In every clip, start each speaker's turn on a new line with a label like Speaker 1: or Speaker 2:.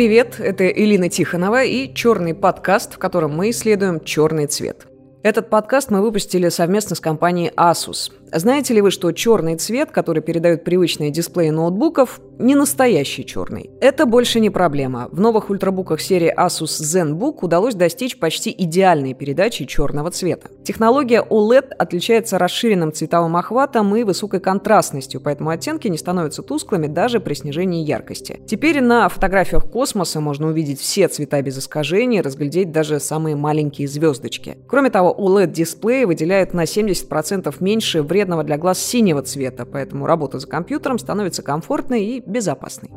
Speaker 1: Привет, это Элина Тихонова и черный подкаст, в котором мы исследуем черный цвет. Этот подкаст мы выпустили совместно с компанией Asus. Знаете ли вы, что черный цвет, который передают привычные дисплеи ноутбуков, не настоящий черный? Это больше не проблема. В новых ультрабуках серии Asus ZenBook удалось достичь почти идеальной передачи черного цвета. Технология OLED отличается расширенным цветовым охватом и высокой контрастностью, поэтому оттенки не становятся тусклыми даже при снижении яркости. Теперь на фотографиях космоса можно увидеть все цвета без искажений, разглядеть даже самые маленькие звездочки. Кроме того, OLED-дисплеи выделяют на 70% меньше вреда вредного для глаз синего цвета, поэтому работа за компьютером становится комфортной и безопасной.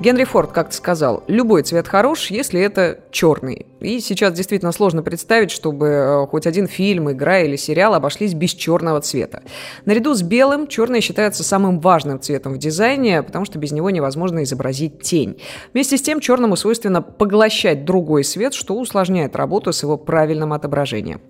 Speaker 1: Генри Форд как-то сказал, любой цвет хорош, если это черный. И сейчас действительно сложно представить, чтобы э, хоть один фильм, игра или сериал обошлись без черного цвета. Наряду с белым черный считается самым важным цветом в дизайне, потому что без него невозможно изобразить тень. Вместе с тем черному свойственно поглощать другой свет, что усложняет работу с его правильным отображением.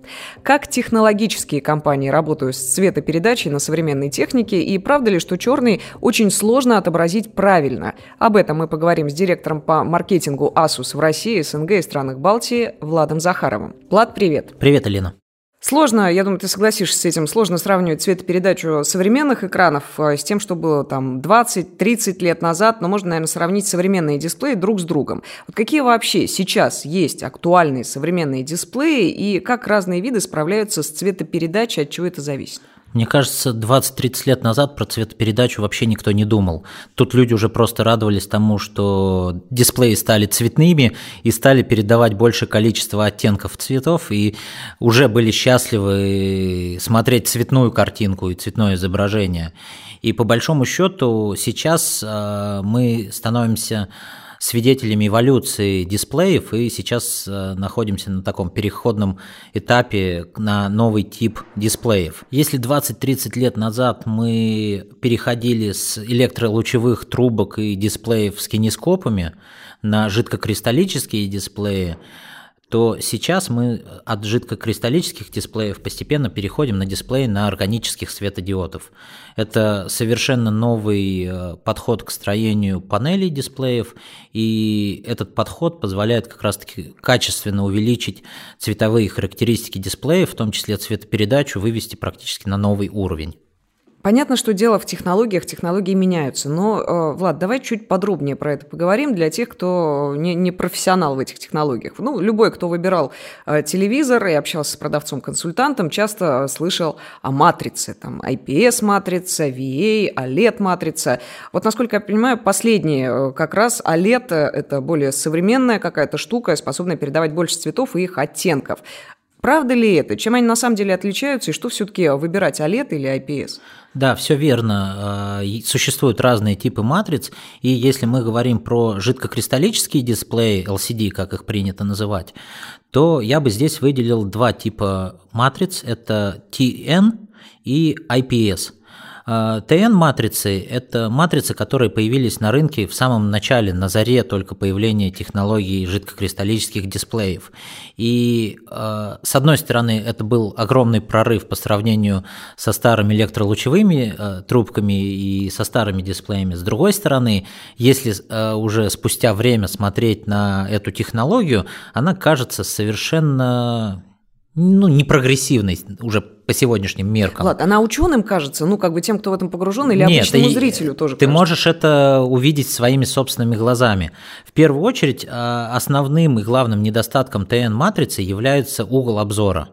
Speaker 1: Как технологические компании работают с цветопередачей на современной технике и правда ли, что черный очень сложно отобразить правильно? Об этом мы поговорим с директором по маркетингу Asus в России, СНГ и странах Балтии Владом Захаровым. Влад, привет.
Speaker 2: Привет, Алина.
Speaker 1: Сложно, я думаю, ты согласишься с этим, сложно сравнивать цветопередачу современных экранов э, с тем, что было там 20-30 лет назад, но можно, наверное, сравнить современные дисплеи друг с другом. Вот какие вообще сейчас есть актуальные современные дисплеи и как разные виды справляются с цветопередачей, от чего это зависит?
Speaker 2: Мне кажется, 20-30 лет назад про цветопередачу вообще никто не думал. Тут люди уже просто радовались тому, что дисплеи стали цветными и стали передавать большее количество оттенков цветов, и уже были счастливы смотреть цветную картинку и цветное изображение. И по большому счету сейчас э, мы становимся свидетелями эволюции дисплеев и сейчас э, находимся на таком переходном этапе на новый тип дисплеев. Если 20-30 лет назад мы переходили с электролучевых трубок и дисплеев с кинескопами на жидкокристаллические дисплеи, то сейчас мы от жидкокристаллических дисплеев постепенно переходим на дисплеи на органических светодиодов. Это совершенно новый э, подход к строению панелей дисплеев, и этот подход позволяет как раз-таки качественно увеличить цветовые характеристики дисплея, в том числе цветопередачу, вывести практически на новый уровень.
Speaker 1: Понятно, что дело в технологиях, технологии меняются, но, э, Влад, давай чуть подробнее про это поговорим для тех, кто не, не профессионал в этих технологиях. Ну, любой, кто выбирал э, телевизор и общался с продавцом-консультантом, часто слышал о матрице, там, IPS-матрица, VA, OLED-матрица. Вот, насколько я понимаю, последние э, как раз OLED – это более современная какая-то штука, способная передавать больше цветов и их оттенков. Правда ли это? Чем они на самом деле отличаются и что все-таки выбирать, OLED или IPS?
Speaker 2: Да, все верно. А, существуют разные типы матриц, и если мы говорим про жидкокристаллические дисплеи, LCD, как их принято называть, то я бы здесь выделил два типа матриц. Это TN и IPS – ТН-матрицы – это матрицы, которые появились на рынке в самом начале, на заре только появления технологий жидкокристаллических дисплеев. И а, с одной стороны, это был огромный прорыв по сравнению со старыми электролучевыми а, трубками и со старыми дисплеями. С другой стороны, если уже спустя время смотреть на эту технологию, она кажется совершенно ну, не прогрессивной уже по сегодняшним меркам.
Speaker 1: Ладно, она ученым кажется, ну, как бы тем, кто в этом погружен, или Нет, обычному ты, зрителю тоже
Speaker 2: Ты
Speaker 1: кажется?
Speaker 2: можешь это увидеть своими собственными глазами. В первую очередь, а, основным и главным недостатком ТН-матрицы является угол обзора.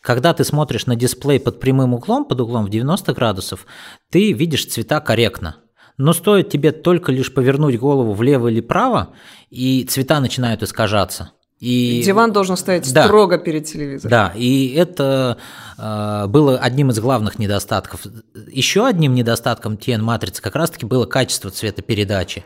Speaker 2: Когда ты смотришь на дисплей под прямым углом, под углом в 90 градусов, ты видишь цвета корректно. Но стоит тебе только лишь повернуть голову влево или вправо, и цвета начинают искажаться.
Speaker 1: И диван должен стоять да, строго перед телевизором.
Speaker 2: Да, и это было одним из главных недостатков. Еще одним недостатком TN-матрицы как раз-таки было качество цветопередачи.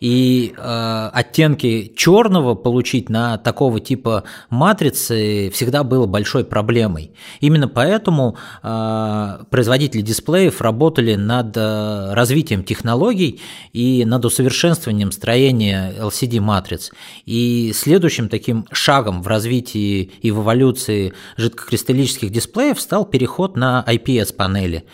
Speaker 2: И э, оттенки черного получить на такого типа матрицы всегда было большой проблемой. Именно поэтому э, производители дисплеев работали над э, развитием технологий и над усовершенствованием строения LCD-матриц. И следующим таким шагом в развитии и в эволюции жидкокристаллических дисплеев стал переход на IPS-панели.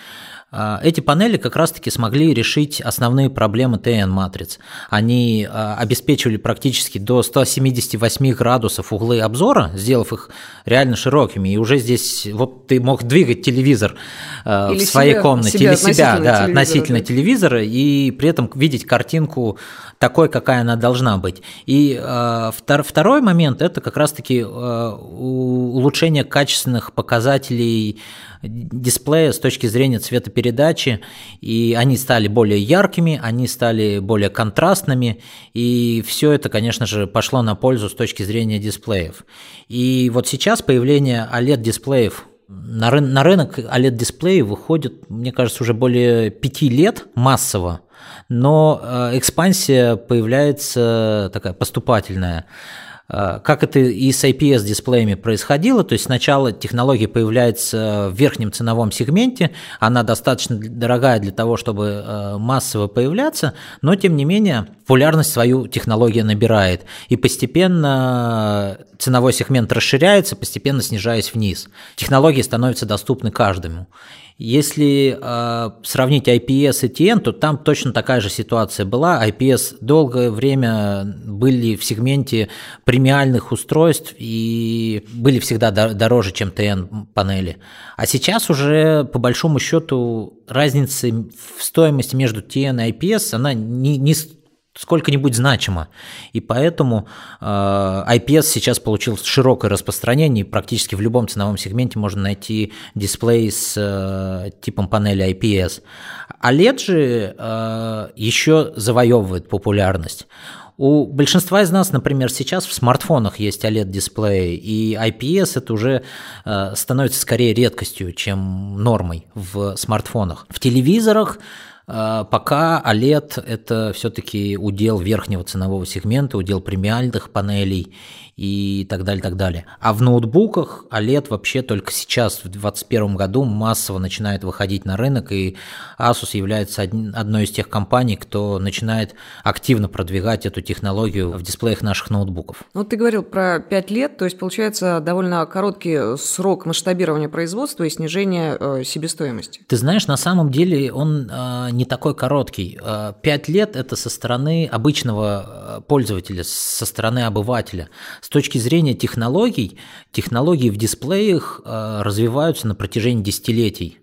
Speaker 2: А, эти панели как раз-таки смогли решить основные проблемы TN-матриц. Они а, обеспечивали практически до 178 градусов углы обзора, сделав их реально широкими. И уже здесь вот ты мог двигать телевизор а, или в своей себя, комнате себя или себя да, относительно телевизора и при этом видеть картинку такой, какая она должна быть. И второй момент – это как раз-таки улучшение качественных показателей дисплея с точки зрения цветопередачи, и они стали более яркими, они стали более контрастными, и все это, конечно же, пошло на пользу с точки зрения дисплеев. И вот сейчас появление OLED-дисплеев на, ры- на рынок OLED-дисплеи выходит, мне кажется, уже более пяти лет массово, но э, экспансия появляется такая поступательная. Э, как это и с IPS-дисплеями происходило, то есть сначала технология появляется в верхнем ценовом сегменте, она достаточно дорогая для того, чтобы э, массово появляться, но тем не менее популярность свою технология набирает, и постепенно ценовой сегмент расширяется, постепенно снижаясь вниз. Технологии становятся доступны каждому. Если э, сравнить IPS и TN, то там точно такая же ситуация была. IPS долгое время были в сегменте премиальных устройств и были всегда дороже, чем TN панели. А сейчас уже по большому счету разница в стоимости между TN и IPS, она не, не сколько-нибудь значимо. И поэтому э, IPS сейчас получил широкое распространение, практически в любом ценовом сегменте можно найти дисплей с э, типом панели IPS. OLED же э, еще завоевывает популярность. У большинства из нас, например, сейчас в смартфонах есть OLED-дисплеи, и IPS это уже э, становится скорее редкостью, чем нормой в смартфонах. В телевизорах а, пока OLED – это все-таки удел верхнего ценового сегмента, удел премиальных панелей и так далее, так далее. А в ноутбуках OLED вообще только сейчас, в 2021 году, массово начинает выходить на рынок, и Asus является одной из тех компаний, кто начинает активно продвигать эту технологию в дисплеях наших ноутбуков.
Speaker 1: Ну, ты говорил про 5 лет, то есть получается довольно короткий срок масштабирования производства и снижения э, себестоимости.
Speaker 2: Ты знаешь, на самом деле он э, не такой короткий. Э, 5 лет – это со стороны обычного э, пользователя, со стороны обывателя. С точки зрения технологий, технологии в дисплеях э, развиваются на протяжении десятилетий.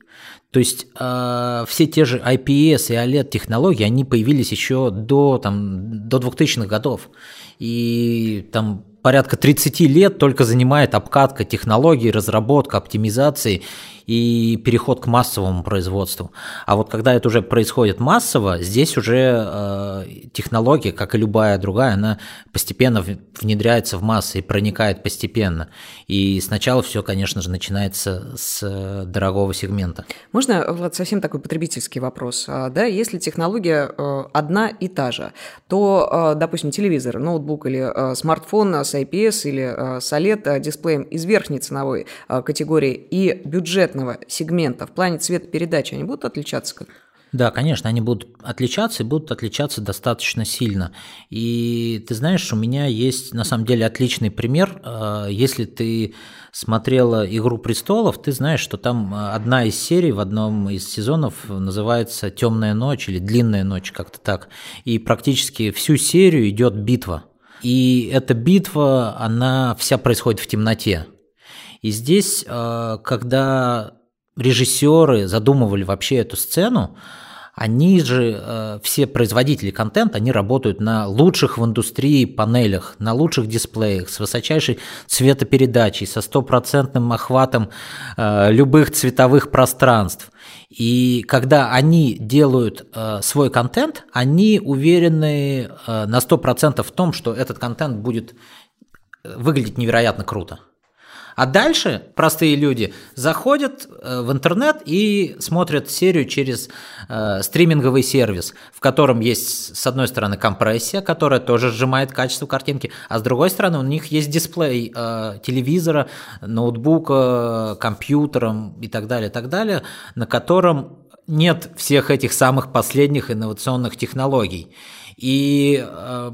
Speaker 2: То есть э, все те же IPS и OLED технологии, они появились еще до, там, до 2000-х годов. И там порядка 30 лет только занимает обкатка технологий, разработка, оптимизации и переход к массовому производству. А вот когда это уже происходит массово, здесь уже э, технология, как и любая другая, она постепенно внедряется в массы и проникает постепенно. И сначала все, конечно же, начинается с э, дорогого сегмента.
Speaker 1: Можно, Влад, совсем такой потребительский вопрос? А, да, если технология э, одна и та же, то, э, допустим, телевизор, ноутбук или смартфон с IPS или с OLED дисплеем из верхней ценовой категории и бюджет конкретного сегмента в плане цветопередачи, они будут отличаться как?
Speaker 2: Да, конечно, они будут отличаться и будут отличаться достаточно сильно. И ты знаешь, у меня есть на самом деле отличный пример. Э, если ты смотрела «Игру престолов», ты знаешь, что там одна из серий в одном из сезонов называется «Темная ночь» или «Длинная ночь», как-то так. И практически всю серию идет битва. И эта битва, она вся происходит в темноте. И здесь, э, когда режиссеры задумывали вообще эту сцену, они же, э, все производители контента, они работают на лучших в индустрии панелях, на лучших дисплеях, с высочайшей цветопередачей, со стопроцентным охватом э, любых цветовых пространств. И когда они делают свой контент, они уверены на 100% в том, что этот контент будет выглядеть невероятно круто. А дальше простые люди заходят э, в интернет и смотрят серию через э, стриминговый сервис, в котором есть, с одной стороны, компрессия, которая тоже сжимает качество картинки, а с другой стороны, у них есть дисплей э, телевизора, ноутбука, компьютера и так далее, так далее, на котором нет всех этих самых последних инновационных технологий. И э,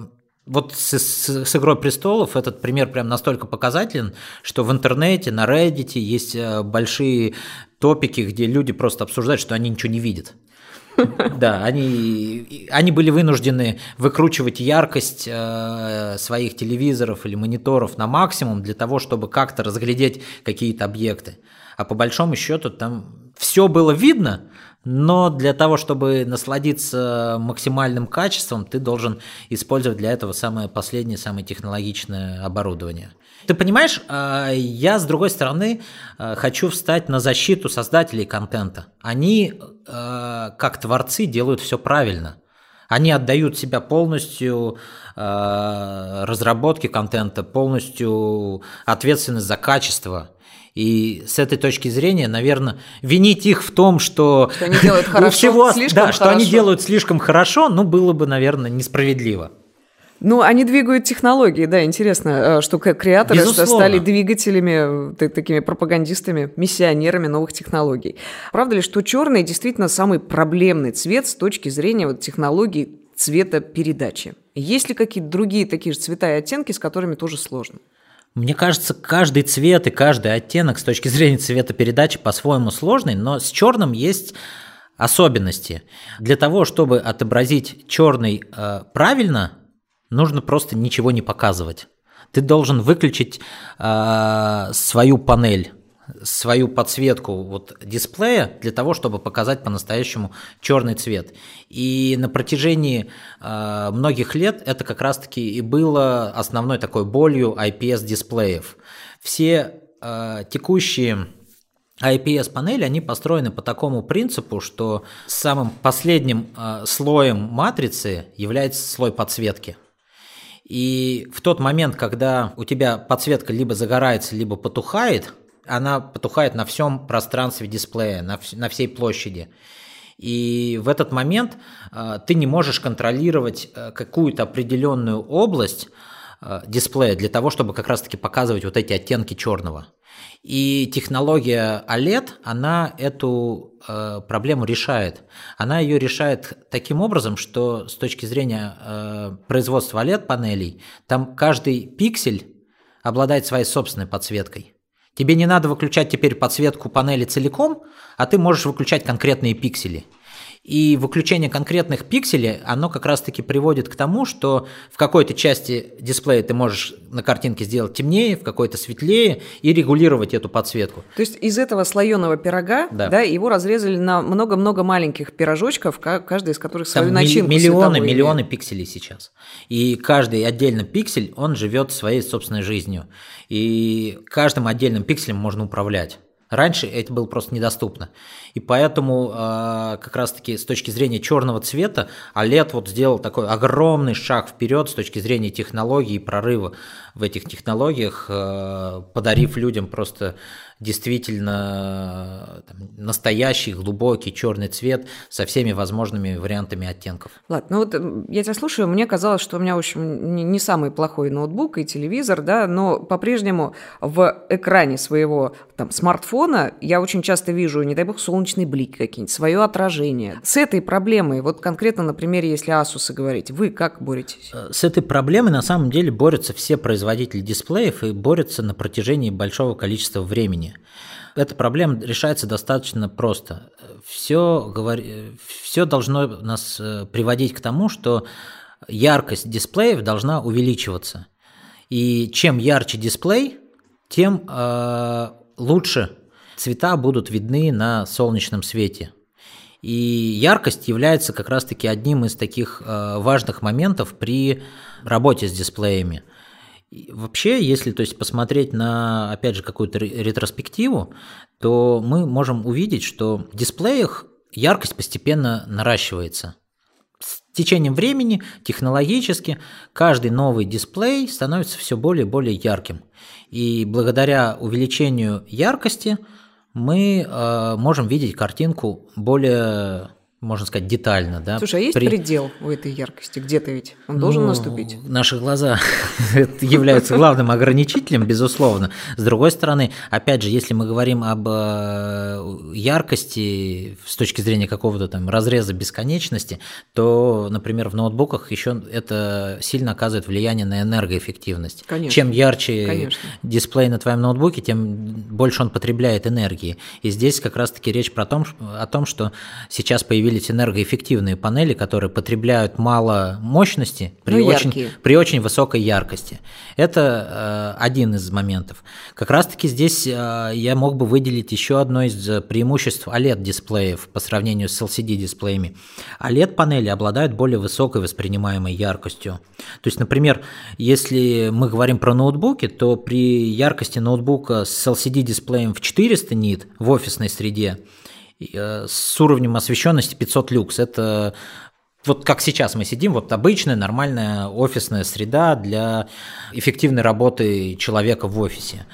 Speaker 2: вот с, с, с «Игрой престолов» этот пример прям настолько показателен, что в интернете, на Reddit есть э, большие топики, где люди просто обсуждают, что они ничего не видят. Да, они, они были вынуждены выкручивать яркость э, своих телевизоров или мониторов на максимум для того, чтобы как-то разглядеть какие-то объекты. А по большому счету там все было видно, но для того, чтобы насладиться максимальным качеством, ты должен использовать для этого самое последнее, самое технологичное оборудование. Ты понимаешь, а, я с другой стороны а, хочу встать на защиту создателей контента. Они, а, как творцы, делают все правильно. Они отдают себя полностью разработке контента, полностью ответственность за качество. И с этой точки зрения, наверное, винить их в том, что,
Speaker 1: что они делают хорошо,
Speaker 2: всего, слишком да, хорошо. что они делают слишком хорошо, ну, было бы, наверное, несправедливо.
Speaker 1: Ну, они двигают технологии, да, интересно, э, что креаторы Безусловно. стали двигателями, такими пропагандистами, миссионерами новых технологий. Правда ли, что черный действительно самый проблемный цвет с точки зрения вот технологий цветопередачи? Есть ли какие-то другие такие же цвета и оттенки, с которыми тоже сложно?
Speaker 2: Мне кажется, каждый цвет и каждый оттенок с точки зрения цветопередачи по-своему сложный, но с черным есть особенности. Для того, чтобы отобразить черный э, правильно, нужно просто ничего не показывать. Ты должен выключить э, свою панель, свою подсветку вот дисплея для того, чтобы показать по-настоящему черный цвет. И на протяжении э, многих лет это как раз-таки и было основной такой болью IPS дисплеев. Все э, текущие IPS-панели, они построены по такому принципу, что самым последним э, слоем матрицы является слой подсветки. И в тот момент, когда у тебя подсветка либо загорается, либо потухает, она потухает на всем пространстве дисплея, на, на всей площади. И в этот момент э, ты не можешь контролировать э, какую-то определенную область э, дисплея для того, чтобы как раз-таки показывать вот эти оттенки черного. И технология OLED, она эту э, проблему решает. Она ее решает таким образом, что с точки зрения э, производства OLED-панелей, там каждый пиксель обладает своей собственной подсветкой. Тебе не надо выключать теперь подсветку панели целиком, а ты можешь выключать конкретные пиксели – и выключение конкретных пикселей, оно как раз-таки приводит к тому, что в какой-то части дисплея ты можешь на картинке сделать темнее, в какой-то светлее и регулировать эту подсветку.
Speaker 1: То есть из этого слоеного пирога, да, да его разрезали на много-много маленьких пирожочков, каждый из которых свою Там начинку
Speaker 2: Миллионы, миллионы пикселей сейчас. И каждый отдельный пиксель, он живет своей собственной жизнью. И каждым отдельным пикселем можно управлять. Раньше это было просто недоступно. И поэтому э, как раз-таки с точки зрения черного цвета OLED вот сделал такой огромный шаг вперед с точки зрения технологий и прорыва в этих технологиях, э, подарив людям просто действительно там, настоящий глубокий черный цвет со всеми возможными вариантами оттенков.
Speaker 1: Ладно, ну вот я тебя слушаю, мне казалось, что у меня, в общем, не, не самый плохой ноутбук и телевизор, да, но по-прежнему в экране своего там смартфона я очень часто вижу, не дай бог, солнечный блик какие-нибудь, свое отражение. С этой проблемой, вот конкретно на примере, если Asus говорить, вы как боретесь?
Speaker 2: Э, с этой проблемой на самом деле борются все производители дисплеев и борются на протяжении большого количества времени. Эта проблема решается достаточно просто. Все, говори, все должно нас э, приводить к тому, что яркость дисплеев должна увеличиваться. И чем ярче дисплей, тем э, лучше цвета будут видны на солнечном свете. И яркость является как раз-таки одним из таких э, важных моментов при работе с дисплеями. Вообще, если то есть, посмотреть на, опять же, какую-то ретроспективу, то мы можем увидеть, что в дисплеях яркость постепенно наращивается. С течением времени технологически каждый новый дисплей становится все более и более ярким. И благодаря увеличению яркости мы э, можем видеть картинку более можно сказать, детально. Да,
Speaker 1: Слушай, а есть при... предел у этой яркости? Где-то ведь он должен ну, наступить?
Speaker 2: Наши глаза являются главным ограничителем, безусловно. С другой стороны, опять же, если мы говорим об э, яркости с точки зрения какого-то там разреза бесконечности, то, например, в ноутбуках еще это сильно оказывает влияние на энергоэффективность.
Speaker 1: Конечно.
Speaker 2: Чем ярче Конечно. дисплей на твоем ноутбуке, тем больше он потребляет энергии. И здесь как раз-таки речь про том, о том, что сейчас появились появились энергоэффективные панели, которые потребляют мало мощности при, ну, очень, при очень высокой яркости. Это э, один из моментов. Как раз-таки здесь э, я мог бы выделить еще одно из преимуществ OLED-дисплеев по сравнению с LCD-дисплеями. OLED-панели обладают более высокой воспринимаемой яркостью. То есть, например, если мы говорим про ноутбуки, то при яркости ноутбука с LCD-дисплеем в 400 нит в офисной среде Э, с уровнем освещенности 500 люкс. Это вот как сейчас мы сидим, вот обычная нормальная офисная среда для эффективной работы человека в офисе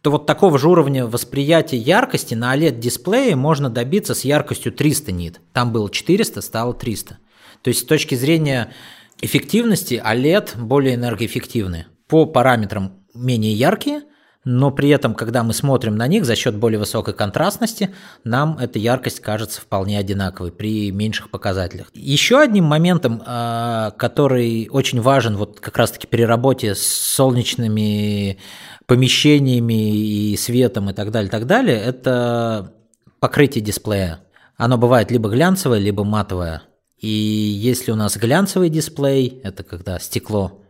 Speaker 2: то вот такого же уровня восприятия яркости на OLED-дисплее можно добиться с яркостью 300 нит. Там было 400, стало 300. То есть с точки зрения эффективности OLED более энергоэффективны. По параметрам менее яркие, но при этом, когда мы смотрим на них за счет более высокой контрастности, нам эта яркость кажется вполне одинаковой при меньших показателях. Еще одним моментом, а, который очень важен вот как раз-таки при работе с солнечными помещениями и светом и так далее, так далее, это покрытие дисплея. Оно бывает либо глянцевое, либо матовое. И если у нас глянцевый дисплей, это когда стекло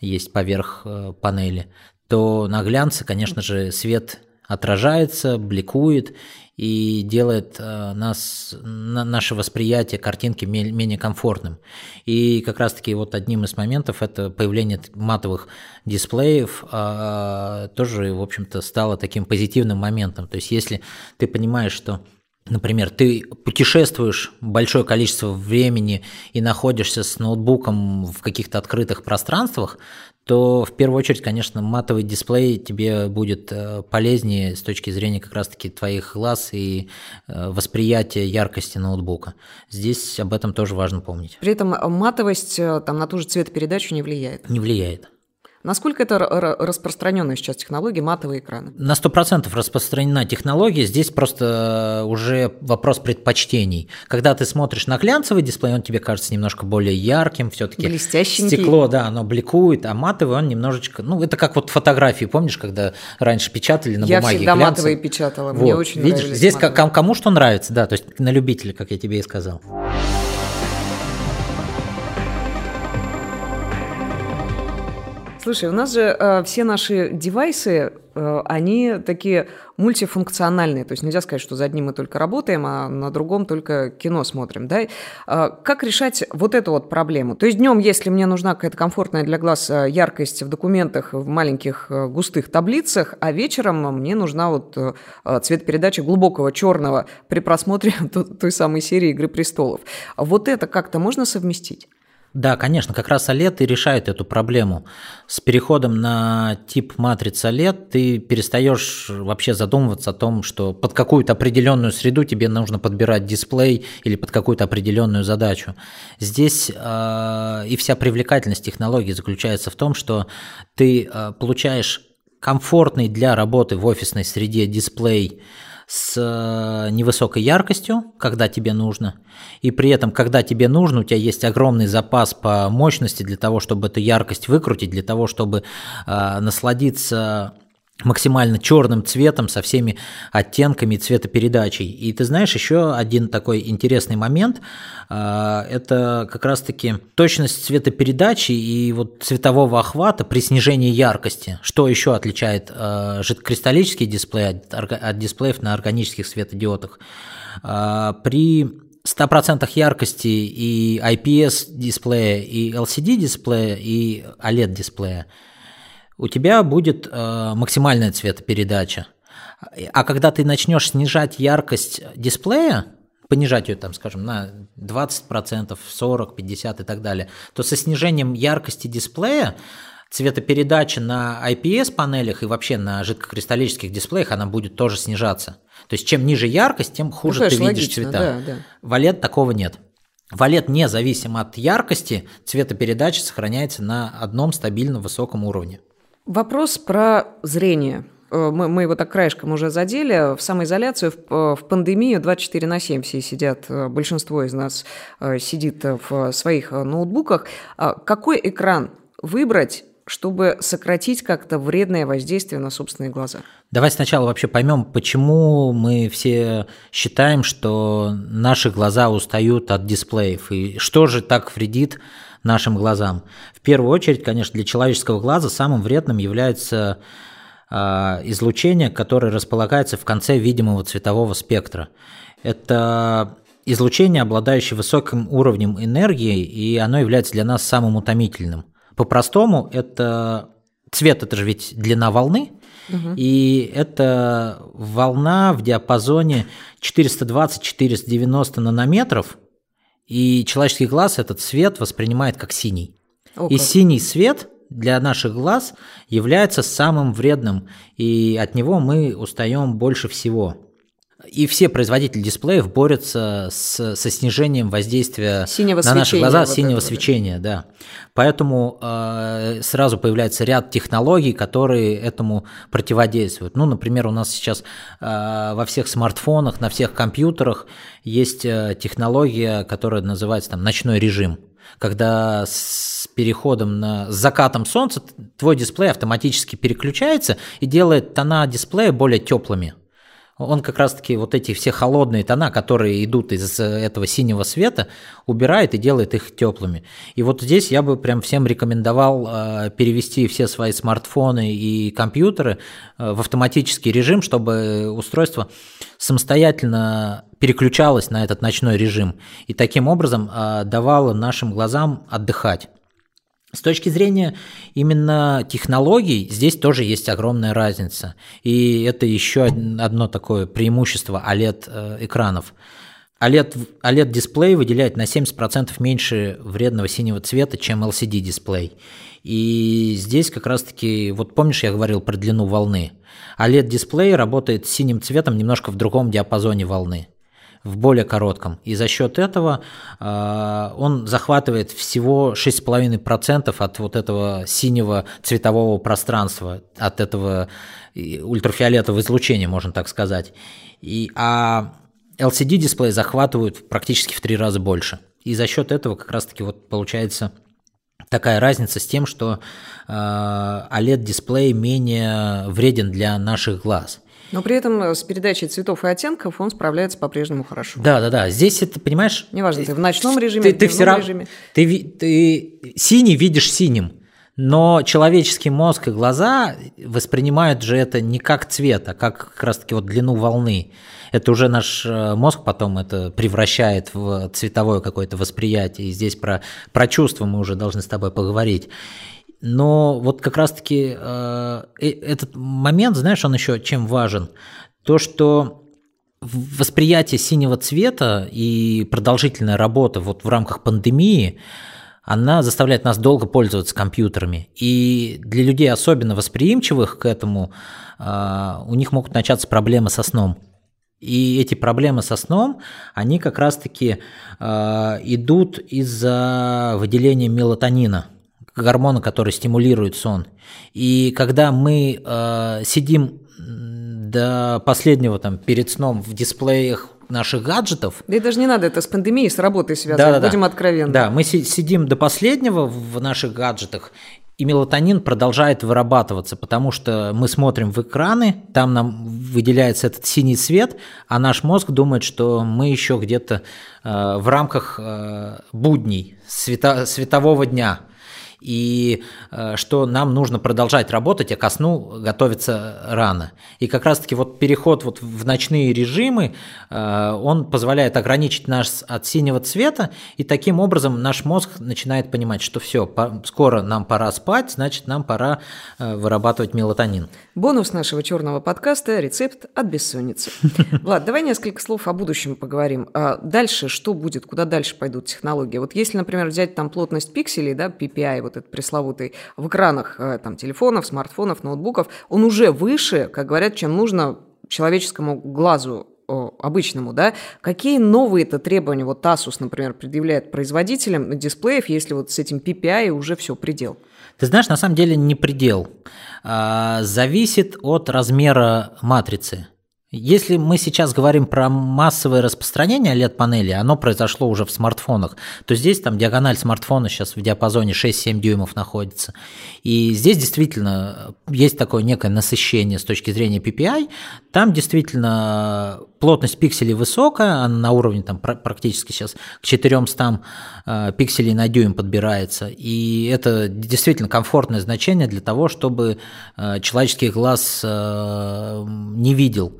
Speaker 2: есть поверх э, панели, то на глянце, конечно же, свет отражается, бликует и делает э, нас, наше восприятие картинки менее комфортным. И как раз-таки вот одним из моментов это появление матовых дисплеев а, тоже, в общем-то, стало таким позитивным моментом. То есть если ты понимаешь, что Например, ты путешествуешь большое количество времени и находишься с ноутбуком в каких-то открытых пространствах, то в первую очередь, конечно, матовый дисплей тебе будет э, полезнее с точки зрения как раз-таки твоих глаз и э, восприятия яркости ноутбука. Здесь об этом тоже важно помнить.
Speaker 1: При этом матовость э, там, на ту же цветопередачу не влияет?
Speaker 2: Не влияет.
Speaker 1: Насколько это распространенная сейчас технология матовые экраны?
Speaker 2: На 100% распространена технология. Здесь просто уже вопрос предпочтений. Когда ты смотришь на глянцевый дисплей, он тебе кажется немножко более ярким, все-таки стекло, да, оно бликует, а матовый он немножечко, ну это как вот фотографии, помнишь, когда раньше печатали на
Speaker 1: я
Speaker 2: бумаге
Speaker 1: Я всегда глянцевый. матовые печатала, вот. мне очень
Speaker 2: Видишь, здесь матовые. кому что нравится, да, то есть на любителя, как я тебе и сказал.
Speaker 1: Слушай, у нас же э, все наши девайсы, э, они такие мультифункциональные. То есть нельзя сказать, что за одним мы только работаем, а на другом только кино смотрим. Да? Э, как решать вот эту вот проблему? То есть днем, если мне нужна какая-то комфортная для глаз э, яркость в документах, в маленьких э, густых таблицах, а вечером мне нужна вот э, цветопередача глубокого черного при просмотре той самой серии «Игры престолов». Вот это как-то можно совместить?
Speaker 2: Да, конечно, как раз OLED и решает эту проблему. С переходом на тип матрицы OLED ты перестаешь вообще задумываться о том, что под какую-то определенную среду тебе нужно подбирать дисплей или под какую-то определенную задачу. Здесь э, и вся привлекательность технологии заключается в том, что ты э, получаешь комфортный для работы в офисной среде дисплей с э, невысокой яркостью, когда тебе нужно, и при этом, когда тебе нужно, у тебя есть огромный запас по мощности для того, чтобы эту яркость выкрутить, для того, чтобы э, насладиться максимально черным цветом со всеми оттенками цветопередачей. И ты знаешь, еще один такой интересный момент, а, это как раз-таки точность цветопередачи и вот цветового охвата при снижении яркости. Что еще отличает а, жидкокристаллический дисплей от дисплеев на органических светодиодах? А, при 100% яркости и IPS дисплея, и LCD дисплея, и OLED дисплея – у тебя будет э, максимальная цветопередача. А когда ты начнешь снижать яркость дисплея, понижать ее, там, скажем, на 20%, 40%, 50% и так далее, то со снижением яркости дисплея цветопередача на IPS-панелях и вообще на жидкокристаллических дисплеях, она будет тоже снижаться. То есть чем ниже яркость, тем хуже ну, ты видишь логично, цвета. Да, да. В OLED такого нет. В OLED, независимо от яркости, цветопередача сохраняется на одном стабильно высоком уровне.
Speaker 1: Вопрос про зрение. Э, мы, мы его так краешком уже задели. В самоизоляцию, в, э, в пандемию 24 на 7 все сидят, э, большинство из нас сидит в своих ноутбуках. А какой экран выбрать чтобы сократить как-то вредное воздействие на собственные глаза.
Speaker 2: Давай сначала вообще поймем, почему мы все считаем, что наши глаза устают от дисплеев, и что же так вредит нашим глазам. В первую очередь, конечно, для человеческого глаза самым вредным является э, излучение, которое располагается в конце видимого цветового спектра. Это излучение, обладающее высоким уровнем энергии, и оно является для нас самым утомительным – по-простому это цвет, это же ведь длина волны, угу. и это волна в диапазоне 420-490 нанометров, и человеческий глаз этот цвет воспринимает как синий. О, и синий свет для наших глаз является самым вредным, и от него мы устаем больше всего. И все производители дисплеев борются с, со снижением воздействия синего на наши глаза вот синего свечения, да. Поэтому э, сразу появляется ряд технологий, которые этому противодействуют. Ну, например, у нас сейчас э, во всех смартфонах, на всех компьютерах есть э, технология, которая называется там ночной режим когда с переходом на с закатом солнца твой дисплей автоматически переключается и делает тона дисплея более теплыми он как раз-таки вот эти все холодные тона, которые идут из этого синего света, убирает и делает их теплыми. И вот здесь я бы прям всем рекомендовал э, перевести все свои смартфоны и компьютеры э, в автоматический режим, чтобы устройство самостоятельно переключалось на этот ночной режим и таким образом э, давало нашим глазам отдыхать. С точки зрения именно технологий, здесь тоже есть огромная разница. И это еще одно такое преимущество OLED-экранов. OLED-дисплей выделяет на 70% меньше вредного синего цвета, чем LCD-дисплей. И здесь как раз-таки, вот помнишь, я говорил про длину волны? OLED-дисплей работает синим цветом немножко в другом диапазоне волны в более коротком. И за счет этого э, он захватывает всего 6,5% от вот этого синего цветового пространства, от этого ультрафиолетового излучения, можно так сказать. И, а LCD-дисплей захватывают практически в три раза больше. И за счет этого как раз-таки вот получается такая разница с тем, что э, OLED-дисплей менее вреден для наших глаз.
Speaker 1: Но при этом э, с передачей цветов и оттенков он справляется по-прежнему хорошо.
Speaker 2: Да, да, да. Здесь это, понимаешь...
Speaker 1: Неважно, ты в ночном режиме,
Speaker 2: ты, ты все равно, режиме. Ты, ты синий видишь синим, но человеческий мозг и глаза воспринимают же это не как цвет, а как как раз-таки вот длину волны. Это уже наш э, мозг потом это превращает в цветовое какое-то восприятие. И здесь про, про чувства мы уже должны с тобой поговорить. Но вот как раз-таки э, э, этот момент, знаешь, он еще чем важен? То, что восприятие синего цвета и продолжительная работа вот в рамках пандемии, она заставляет нас долго пользоваться компьютерами. И для людей особенно восприимчивых к этому, э, у них могут начаться проблемы со сном. И эти проблемы со сном, они как раз-таки э, идут из-за выделения мелатонина – гормона, который стимулирует сон. И когда мы э, сидим до последнего там перед сном в дисплеях наших гаджетов.
Speaker 1: Да и даже не надо, это с пандемией, с работой связано, да, да, будем
Speaker 2: да.
Speaker 1: откровенны.
Speaker 2: Да, мы сидим до последнего в наших гаджетах, и мелатонин продолжает вырабатываться, потому что мы смотрим в экраны, там нам выделяется этот синий свет, а наш мозг думает, что мы еще где-то э, в рамках э, будней, света, светового дня и э, что нам нужно продолжать работать, а ко сну готовиться рано. И как раз-таки вот переход вот в ночные режимы, э, он позволяет ограничить нас от синего цвета, и таким образом наш мозг начинает понимать, что все, скоро нам пора спать, значит, нам пора э, вырабатывать мелатонин.
Speaker 1: Бонус нашего черного подкаста – рецепт от бессонницы. Влад, давай несколько слов о будущем поговорим. А дальше что будет, куда дальше пойдут технологии? Вот если, например, взять там плотность пикселей, да, PPI, вот этот пресловутый, в экранах э, там, телефонов, смартфонов, ноутбуков, он уже выше, как говорят, чем нужно человеческому глазу обычному, да, какие новые-то требования вот Asus, например, предъявляет производителям дисплеев, если вот с этим PPI уже все предел?
Speaker 2: Ты знаешь, на самом деле не предел. А, зависит от размера матрицы. Если мы сейчас говорим про массовое распространение LED-панели, оно произошло уже в смартфонах, то здесь там диагональ смартфона сейчас в диапазоне 6-7 дюймов находится. И здесь действительно есть такое некое насыщение с точки зрения PPI. Там действительно плотность пикселей высокая, она на уровне там практически сейчас к 400 э, пикселей на дюйм подбирается. И это действительно комфортное значение для того, чтобы э, человеческий глаз э, не видел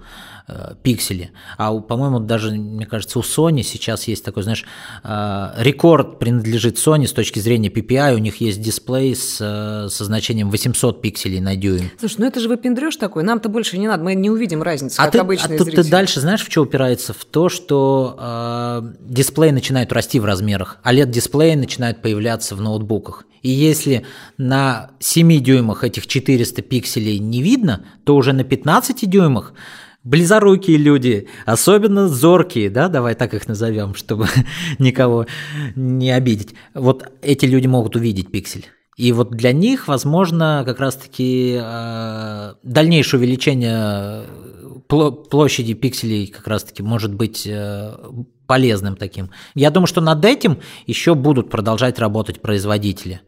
Speaker 2: Э, пиксели. А, по-моему, даже, мне кажется, у Sony сейчас есть такой, знаешь, э, рекорд принадлежит Sony с точки зрения PPI, у них есть дисплей с, э, со значением 800 пикселей на дюйм.
Speaker 1: Слушай, ну это же выпендрешь такой, нам-то больше не надо, мы не увидим разницы, а как ты, обычные
Speaker 2: а тут ты дальше знаешь, в что упирается? В то, что э, дисплеи начинают расти в размерах, а LED-дисплеи начинают появляться в ноутбуках. И если на 7 дюймах этих 400 пикселей не видно, то уже на 15 дюймах близорукие люди, особенно зоркие, да, давай так их назовем, чтобы никого не обидеть. Вот эти люди могут увидеть пиксель. И вот для них, возможно, как раз-таки э, дальнейшее увеличение площади пикселей как раз-таки может быть э, полезным таким. Я думаю, что над этим еще будут продолжать работать производители.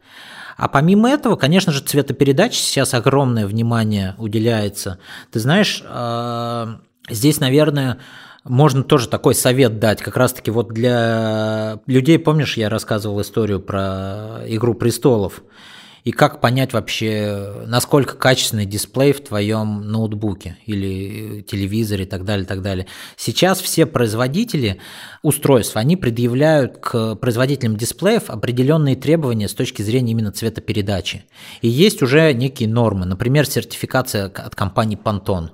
Speaker 2: А помимо этого, конечно же, цветопередаче сейчас огромное внимание уделяется. Ты знаешь, а, здесь, наверное, можно тоже такой совет дать, как раз-таки вот для людей, помнишь, я рассказывал историю про «Игру престолов», и как понять вообще, насколько качественный дисплей в твоем ноутбуке или телевизоре и так далее, и так далее. Сейчас все производители устройств, они предъявляют к производителям дисплеев определенные требования с точки зрения именно цветопередачи. И есть уже некие нормы, например, сертификация от компании Pantone.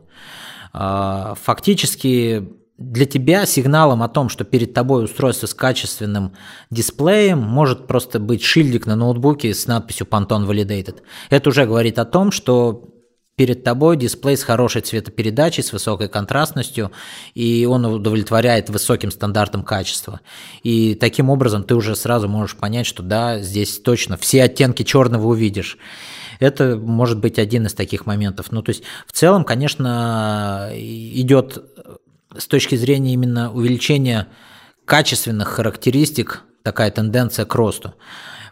Speaker 2: А, фактически для тебя сигналом о том, что перед тобой устройство с качественным дисплеем, может просто быть шильдик на ноутбуке с надписью Pantone Validated. Это уже говорит о том, что перед тобой дисплей с хорошей цветопередачей, с высокой контрастностью, и он удовлетворяет высоким стандартам качества. И таким образом ты уже сразу можешь понять, что да, здесь точно все оттенки черного увидишь. Это может быть один из таких моментов. Ну, то есть в целом, конечно, идет с точки зрения именно увеличения качественных характеристик такая тенденция к росту.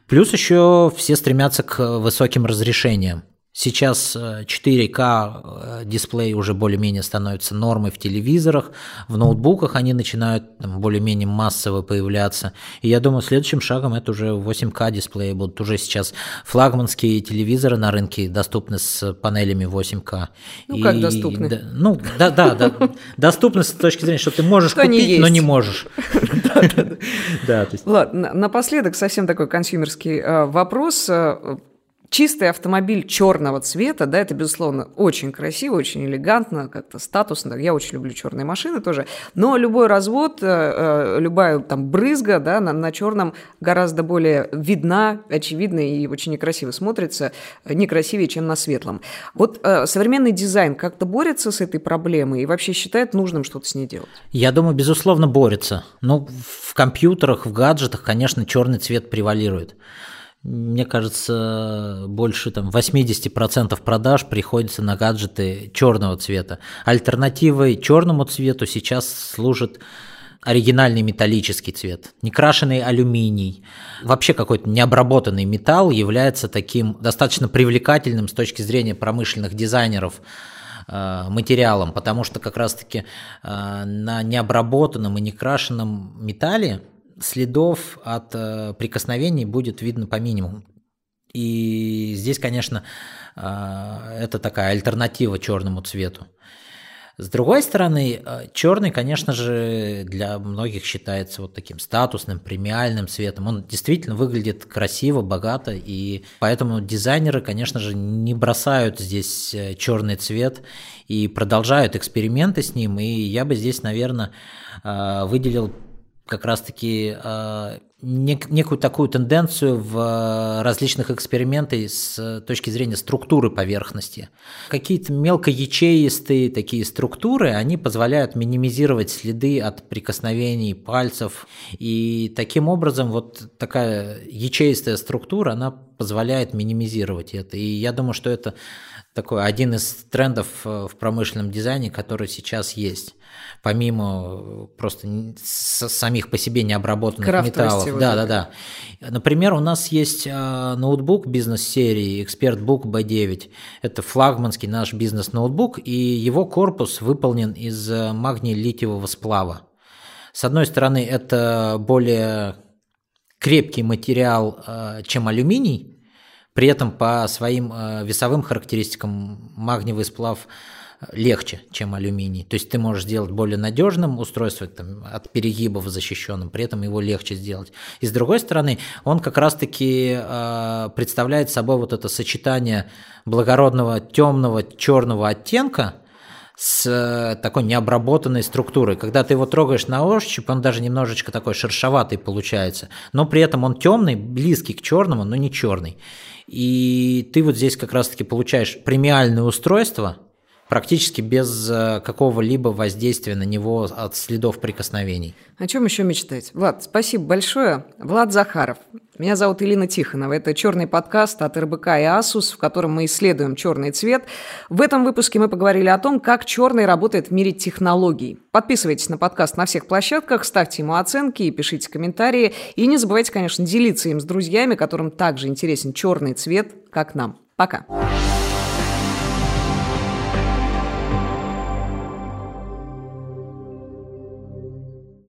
Speaker 2: Плюс еще все стремятся к высоким разрешениям. Сейчас 4К э, э, дисплей уже более-менее становится нормой в телевизорах, в ноутбуках они начинают там, более-менее массово появляться. И я думаю, следующим шагом это уже 8К дисплеи будут. Уже сейчас флагманские телевизоры на рынке доступны с панелями 8К.
Speaker 1: Ну, и, как доступны?
Speaker 2: Да, ну, да, да, да. Доступны с точки зрения, что ты можешь купить, но не можешь.
Speaker 1: Ладно, напоследок совсем такой консюмерский э, вопрос Чистый автомобиль черного цвета, да, это, безусловно, очень красиво, очень элегантно, как-то статусно. Я очень люблю черные машины тоже. Но любой развод, э, э, любая там брызга, да, на, на черном гораздо более видна, очевидна и очень некрасиво смотрится, некрасивее, чем на светлом. Вот э, современный дизайн как-то борется с этой проблемой и вообще считает нужным что-то с ней делать?
Speaker 2: Я думаю, безусловно, борется. Ну, в компьютерах, в гаджетах, конечно, черный цвет превалирует мне кажется, больше там 80% продаж приходится на гаджеты черного цвета. Альтернативой черному цвету сейчас служит оригинальный металлический цвет, некрашенный алюминий. Вообще какой-то необработанный металл является таким достаточно привлекательным с точки зрения промышленных дизайнеров э, материалом, потому что как раз-таки э, на необработанном и некрашенном металле следов от э, прикосновений будет видно по минимуму. И здесь, конечно, э, это такая альтернатива черному цвету. С другой стороны, э, черный, конечно же, для многих считается вот таким статусным, премиальным цветом. Он действительно выглядит красиво, богато, и поэтому дизайнеры, конечно же, не бросают здесь черный цвет и продолжают эксперименты с ним. И я бы здесь, наверное, выделил как раз-таки э, нек- некую такую тенденцию в различных экспериментах с точки зрения структуры поверхности. Какие-то мелкоячеистые такие структуры, они позволяют минимизировать следы от прикосновений пальцев. И таким образом вот такая ячеистая структура, она позволяет минимизировать это. И я думаю, что это такой один из трендов в промышленном дизайне, который сейчас есть помимо просто самих по себе необработанных металлов.
Speaker 1: Вот
Speaker 2: да, да, да. Например, у нас есть а, ноутбук бизнес-серии ExpertBook B9. Это флагманский наш бизнес-ноутбук, и его корпус выполнен из магний-литиевого сплава. С одной стороны, это более крепкий материал, чем алюминий, при этом по своим весовым характеристикам магниевый сплав легче, чем алюминий. То есть ты можешь сделать более надежным устройство там, от перегибов защищенным, при этом его легче сделать. И с другой стороны, он как раз-таки э, представляет собой вот это сочетание благородного темного черного оттенка с э, такой необработанной структурой. Когда ты его трогаешь на ощупь, он даже немножечко такой шершоватый получается, но при этом он темный, близкий к черному, но не черный. И ты вот здесь как раз-таки получаешь премиальное устройство – практически без э, какого-либо воздействия на него от следов прикосновений.
Speaker 1: О чем еще мечтать? Влад, спасибо большое. Влад Захаров. Меня зовут Илина Тихонова. Это черный подкаст от РБК и Asus, в котором мы исследуем черный цвет. В этом выпуске мы поговорили о том, как черный работает в мире технологий. Подписывайтесь на подкаст на всех площадках, ставьте ему оценки и пишите комментарии. И не забывайте, конечно, делиться им с друзьями, которым также интересен черный цвет, как нам. Пока.